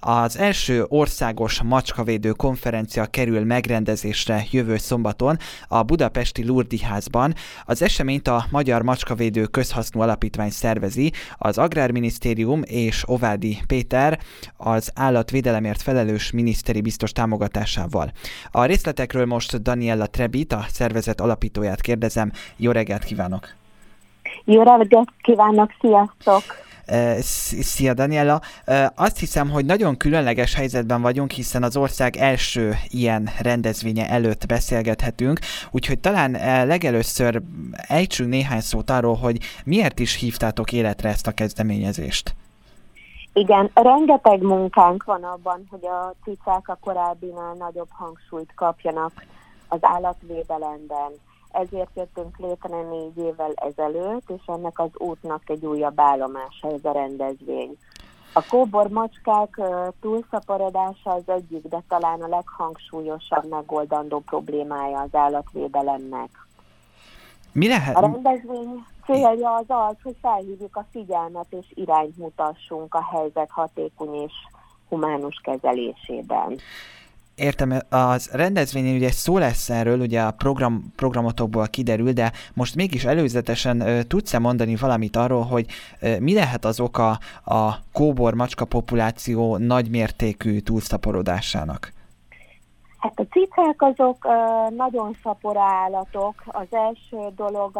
Az első országos macskavédő konferencia kerül megrendezésre jövő szombaton a budapesti Lurdi házban. Az eseményt a Magyar Macskavédő Közhasznú Alapítvány szervezi, az Agrárminisztérium és Ovádi Péter az állatvédelemért felelős miniszteri biztos támogatásával. A részletekről most Daniella Trebit, a szervezet alapítóját kérdezem. Jó reggelt kívánok! Jó reggelt kívánok, sziasztok! Szia Daniela! Azt hiszem, hogy nagyon különleges helyzetben vagyunk, hiszen az ország első ilyen rendezvénye előtt beszélgethetünk, úgyhogy talán legelőször ejtsünk néhány szót arról, hogy miért is hívtátok életre ezt a kezdeményezést. Igen, rengeteg munkánk van abban, hogy a cicák a korábbinál nagyobb hangsúlyt kapjanak az állatvédelemben ezért jöttünk létre négy évvel ezelőtt, és ennek az útnak egy újabb állomása ez a rendezvény. A kóbor macskák túlszaporodása az egyik, de talán a leghangsúlyosabb megoldandó problémája az állatvédelemnek. Mi lehet? A rendezvény célja az az, hogy felhívjuk a figyelmet és irányt mutassunk a helyzet hatékony és humánus kezelésében. Értem, az rendezvényen ugye szó lesz erről, ugye a program, programotokból kiderül, de most mégis előzetesen uh, tudsz-e mondani valamit arról, hogy uh, mi lehet az oka a kóbor macska populáció nagymértékű túlszaporodásának? Hát a cicák azok uh, nagyon szapor állatok. Az első dolog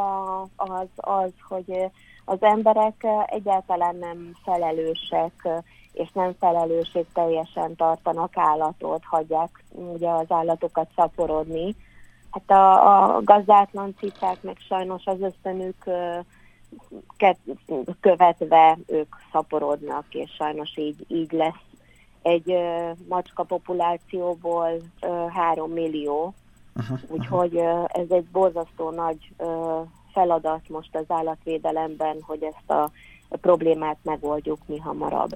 az az, hogy az emberek egyáltalán nem felelősek és nem felelősség teljesen tartanak állatot, hagyják ugye az állatokat szaporodni. Hát a, a gazdátlan cicák meg sajnos az ösztönük követve ők szaporodnak, és sajnos így, így lesz egy macska populációból három millió, uh-huh, úgyhogy ez egy borzasztó nagy feladat most az állatvédelemben, hogy ezt a problémát megoldjuk mi hamarabb.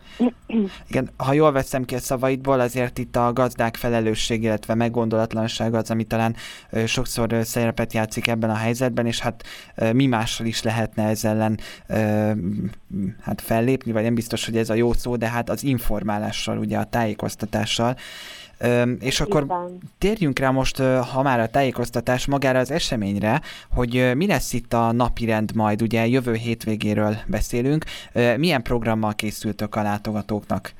Igen, ha jól veszem ki a szavaidból, azért itt a gazdák felelősség, illetve meggondolatlanság az, ami talán sokszor szerepet játszik ebben a helyzetben, és hát mi mással is lehetne ezzel ellen hát fellépni, vagy nem biztos, hogy ez a jó szó, de hát az informálással, ugye a tájékoztatással. És akkor térjünk rá most, ha már a tájékoztatás magára az eseményre, hogy mi lesz itt a napirend majd, ugye jövő hétvégéről beszélünk. Milyen programmal készültök a látogatóknak?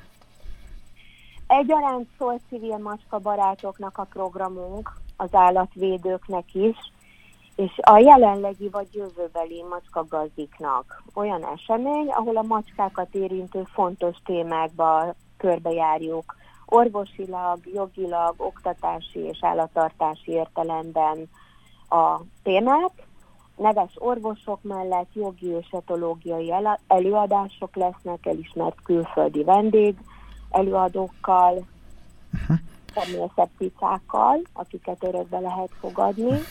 Egyaránt szól civil macska barátoknak a programunk, az állatvédőknek is, és a jelenlegi vagy jövőbeli macska gazdiknak olyan esemény, ahol a macskákat érintő fontos témákba körbejárjuk orvosilag, jogilag, oktatási és állattartási értelemben a témát. Neves orvosok mellett jogi és etológiai előadások lesznek, elismert külföldi vendég előadókkal, uh-huh. természetpicákkal, akiket örökbe lehet fogadni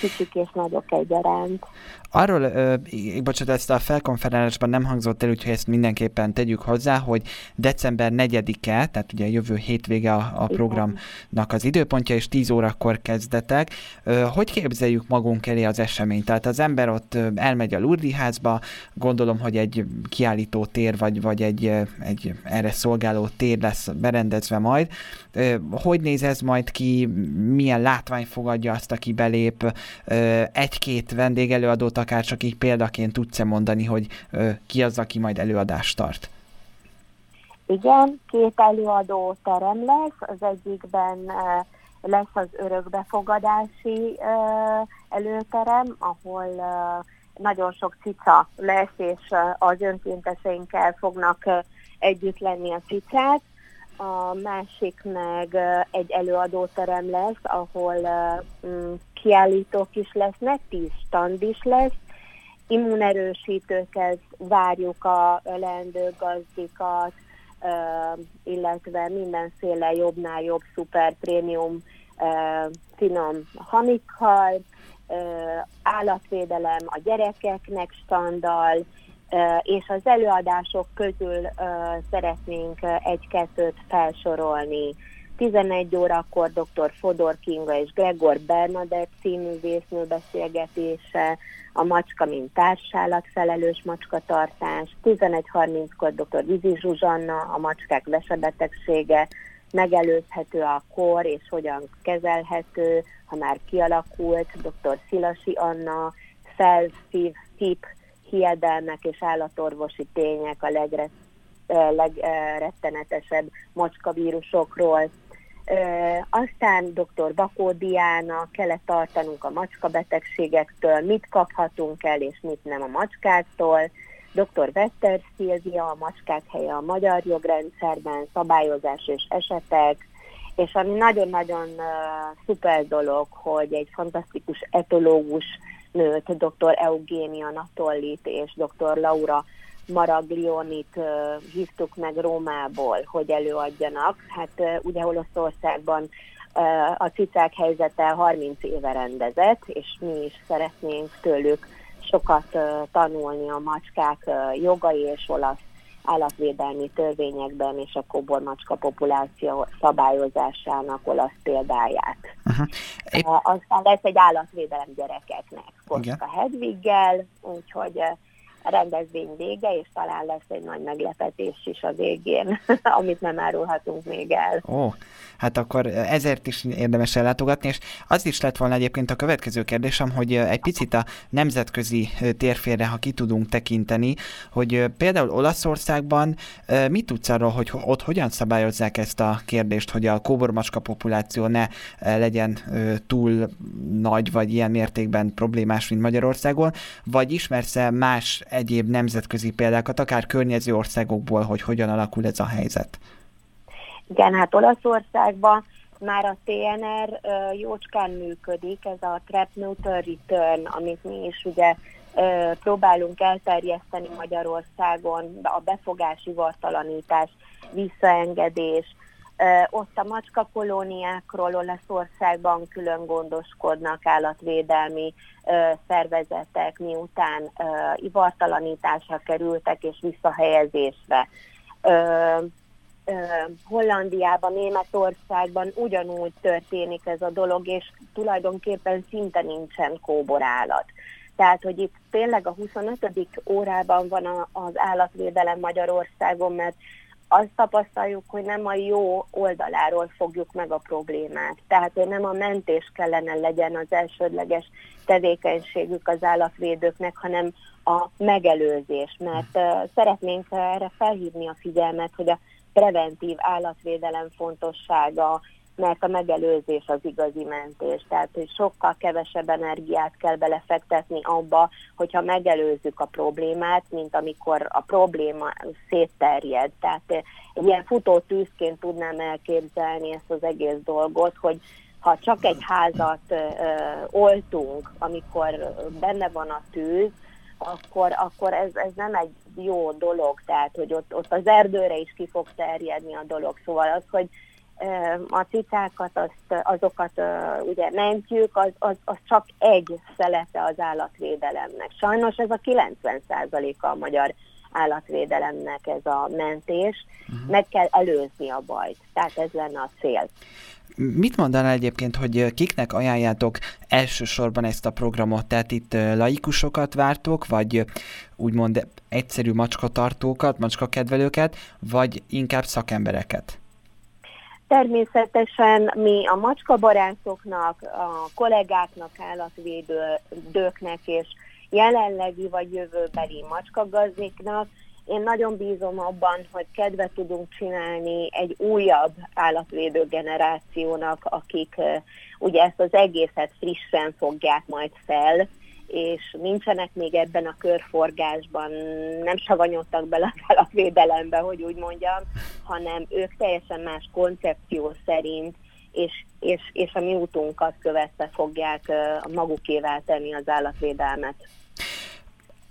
kicsik és nagyok egyaránt. Arról, ö, bocsánat, ezt a felkonferálásban nem hangzott el, úgyhogy ezt mindenképpen tegyük hozzá, hogy december 4-e, tehát ugye jövő hétvége a, a programnak az időpontja, és 10 órakor kezdetek. Ö, hogy képzeljük magunk elé az eseményt? Tehát az ember ott elmegy a Lurdi házba, gondolom, hogy egy kiállító tér, vagy, vagy egy, egy erre szolgáló tér lesz berendezve majd. Hogy néz ez majd ki? Milyen látvány fogadja azt, aki belép? egy-két vendégelőadót akár csak így példaként tudsz-e mondani, hogy ki az, aki majd előadást tart? Igen, két előadó terem lesz, az egyikben lesz az örökbefogadási előterem, ahol nagyon sok cica lesz, és az önkénteseinkkel fognak együtt lenni a cicák a másik meg egy előadóterem lesz, ahol mm, kiállítók is lesznek, tíz stand is lesz, immunerősítőkhez várjuk a leendő gazdikat, illetve mindenféle jobbnál jobb szuper prémium finom hanikkal, állatvédelem a gyerekeknek standal, és az előadások közül szeretnénk egy-kettőt felsorolni. 11 órakor dr. Fodor Kinga és Gregor Bernadett című beszélgetése, a macska, mint társállat felelős macskatartás, 11.30-kor dr. Vizi Zsuzsanna, a macskák vesebetegsége, megelőzhető a kor és hogyan kezelhető, ha már kialakult, dr. Szilasi Anna, felszív, tip, hiedelmek és állatorvosi tények a legre, legrettenetesebb macskavírusokról. Aztán dr. Bakó Diana, kellett tartanunk a macska betegségektől, mit kaphatunk el és mit nem a macskáktól. Dr. Vester Szilvia, a macskák helye a magyar jogrendszerben, szabályozás és esetek, és ami nagyon-nagyon uh, szuper dolog, hogy egy fantasztikus etológus nőt, dr. Eugénia Natollit és dr. Laura Maraglionit hívtuk meg Rómából, hogy előadjanak. Hát ugye Olaszországban a cicák helyzete 30 éve rendezett, és mi is szeretnénk tőlük sokat tanulni a macskák jogai és olasz állatvédelmi törvényekben és a kobormacska populáció szabályozásának olasz példáját. Uh-huh. Épp... Aztán lesz egy állatvédelem gyerekeknek, Koska Hedviggel, úgyhogy rendezvény vége, és talán lesz egy nagy meglepetés is a végén, amit nem árulhatunk még el. Ó, hát akkor ezért is érdemes ellátogatni, és az is lett volna egyébként a következő kérdésem, hogy egy picit a nemzetközi térférre, ha ki tudunk tekinteni, hogy például Olaszországban mit tudsz arról, hogy ott hogyan szabályozzák ezt a kérdést, hogy a kóbormacska populáció ne legyen túl nagy, vagy ilyen mértékben problémás, mint Magyarországon, vagy ismersz-e más egyéb nemzetközi példákat, akár környező országokból, hogy hogyan alakul ez a helyzet? Igen, hát Olaszországban már a TNR jócskán működik, ez a Trap Neuter Return, amit mi is ugye próbálunk elterjeszteni Magyarországon, a befogási vartalanítás, visszaengedés, ott a macska kolóniákról Olaszországban külön gondoskodnak állatvédelmi szervezetek, miután ivartalanításra kerültek és visszahelyezésre. Hollandiában, Németországban ugyanúgy történik ez a dolog, és tulajdonképpen szinte nincsen kóborállat. Tehát, hogy itt tényleg a 25. órában van az állatvédelem Magyarországon, mert azt tapasztaljuk, hogy nem a jó oldaláról fogjuk meg a problémát. Tehát, hogy nem a mentés kellene legyen az elsődleges tevékenységük az állatvédőknek, hanem a megelőzés, mert uh, szeretnénk erre felhívni a figyelmet, hogy a preventív állatvédelem fontossága, mert a megelőzés az igazi mentés. Tehát, hogy sokkal kevesebb energiát kell belefektetni abba, hogyha megelőzzük a problémát, mint amikor a probléma szétterjed. Tehát egy ilyen futó tűzként tudnám elképzelni ezt az egész dolgot, hogy ha csak egy házat ö, oltunk, amikor benne van a tűz, akkor, akkor ez, ez nem egy jó dolog, tehát hogy ott, ott az erdőre is ki fog terjedni a dolog. Szóval az, hogy a cicákat, azt, azokat ugye mentjük, az, az, az csak egy szelete az állatvédelemnek. Sajnos ez a 90%-a a magyar állatvédelemnek ez a mentés. Uh-huh. Meg kell előzni a bajt. Tehát ez lenne a cél. Mit mondaná egyébként, hogy kiknek ajánljátok elsősorban ezt a programot? Tehát itt laikusokat vártok, vagy úgymond egyszerű macskatartókat, macskakedvelőket, vagy inkább szakembereket? Természetesen mi a macskabarátoknak, a kollégáknak, állatvédőknek és jelenlegi vagy jövőbeli macskagazdiknak én nagyon bízom abban, hogy kedve tudunk csinálni egy újabb állatvédő generációnak, akik ugye ezt az egészet frissen fogják majd fel, és nincsenek még ebben a körforgásban, nem savanyodtak bele a alapvédelembe, hogy úgy mondjam, hanem ők teljesen más koncepció szerint és, és, és a mi útunkat követve fogják a magukévá tenni az állatvédelmet.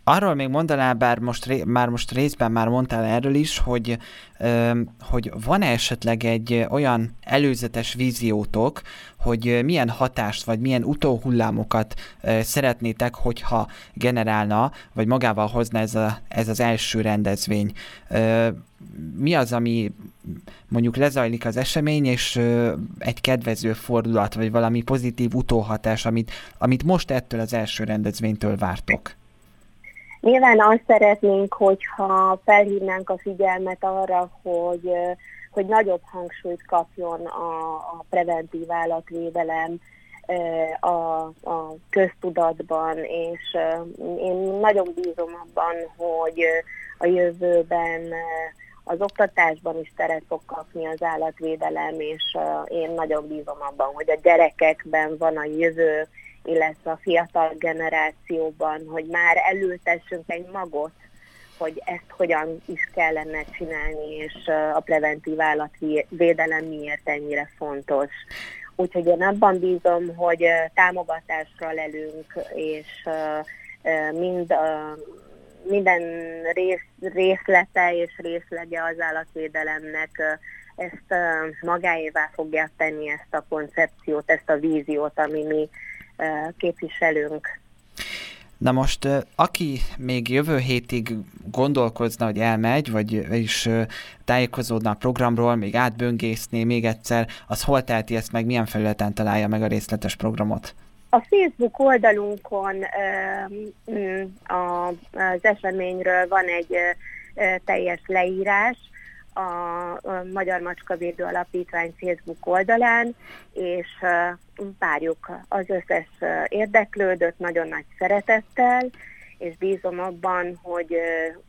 Arról még mondanál, bár most, ré, már most részben már mondtál erről is, hogy, ö, hogy van-e esetleg egy olyan előzetes víziótok, hogy milyen hatást vagy milyen utóhullámokat ö, szeretnétek, hogyha generálna, vagy magával hozna ez, a, ez az első rendezvény. Ö, mi az, ami mondjuk lezajlik az esemény, és egy kedvező fordulat, vagy valami pozitív utóhatás, amit, amit most ettől az első rendezvénytől vártok? Nyilván azt szeretnénk, hogyha felhívnánk a figyelmet arra, hogy, hogy nagyobb hangsúlyt kapjon a, a preventív állatvédelem a, a köztudatban, és én nagyon bízom abban, hogy a jövőben az oktatásban is teret fog kapni az állatvédelem, és én nagyon bízom abban, hogy a gyerekekben van a jövő, illetve a fiatal generációban, hogy már előtessünk egy magot, hogy ezt hogyan is kellene csinálni, és a preventív állatvédelem miért ennyire fontos. Úgyhogy én abban bízom, hogy támogatásra lelünk, és mind minden rész, részlete és részlege az állatvédelemnek ezt magáévá fogják tenni ezt a koncepciót, ezt a víziót, ami mi képviselünk. Na most, aki még jövő hétig gondolkozna, hogy elmegy, vagy is tájékozódna a programról, még átböngészné még egyszer, az hol teheti ezt meg, milyen felületen találja meg a részletes programot? A Facebook oldalunkon az eseményről van egy teljes leírás, a Magyar Macskavédő Alapítvány Facebook oldalán, és várjuk az összes érdeklődött nagyon nagy szeretettel, és bízom abban, hogy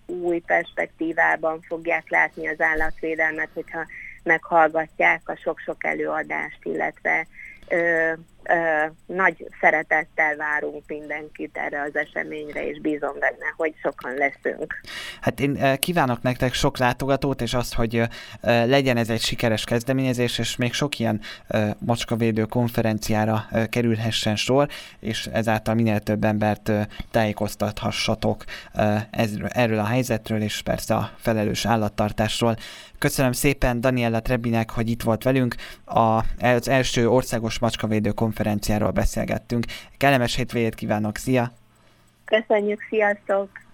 új perspektívában fogják látni az állatvédelmet, hogyha meghallgatják a sok-sok előadást, illetve nagy szeretettel várunk mindenkit erre az eseményre, és bízom benne, hogy sokan leszünk. Hát én kívánok nektek sok látogatót, és azt, hogy legyen ez egy sikeres kezdeményezés, és még sok ilyen macskavédő konferenciára kerülhessen sor, és ezáltal minél több embert tájékoztathassatok erről a helyzetről, és persze a felelős állattartásról. Köszönöm szépen Daniela Trebinek, hogy itt volt velünk. A, az első országos macskavédő konferenciáról beszélgettünk. Kellemes hétvégét kívánok, szia! Köszönjük, sziasztok!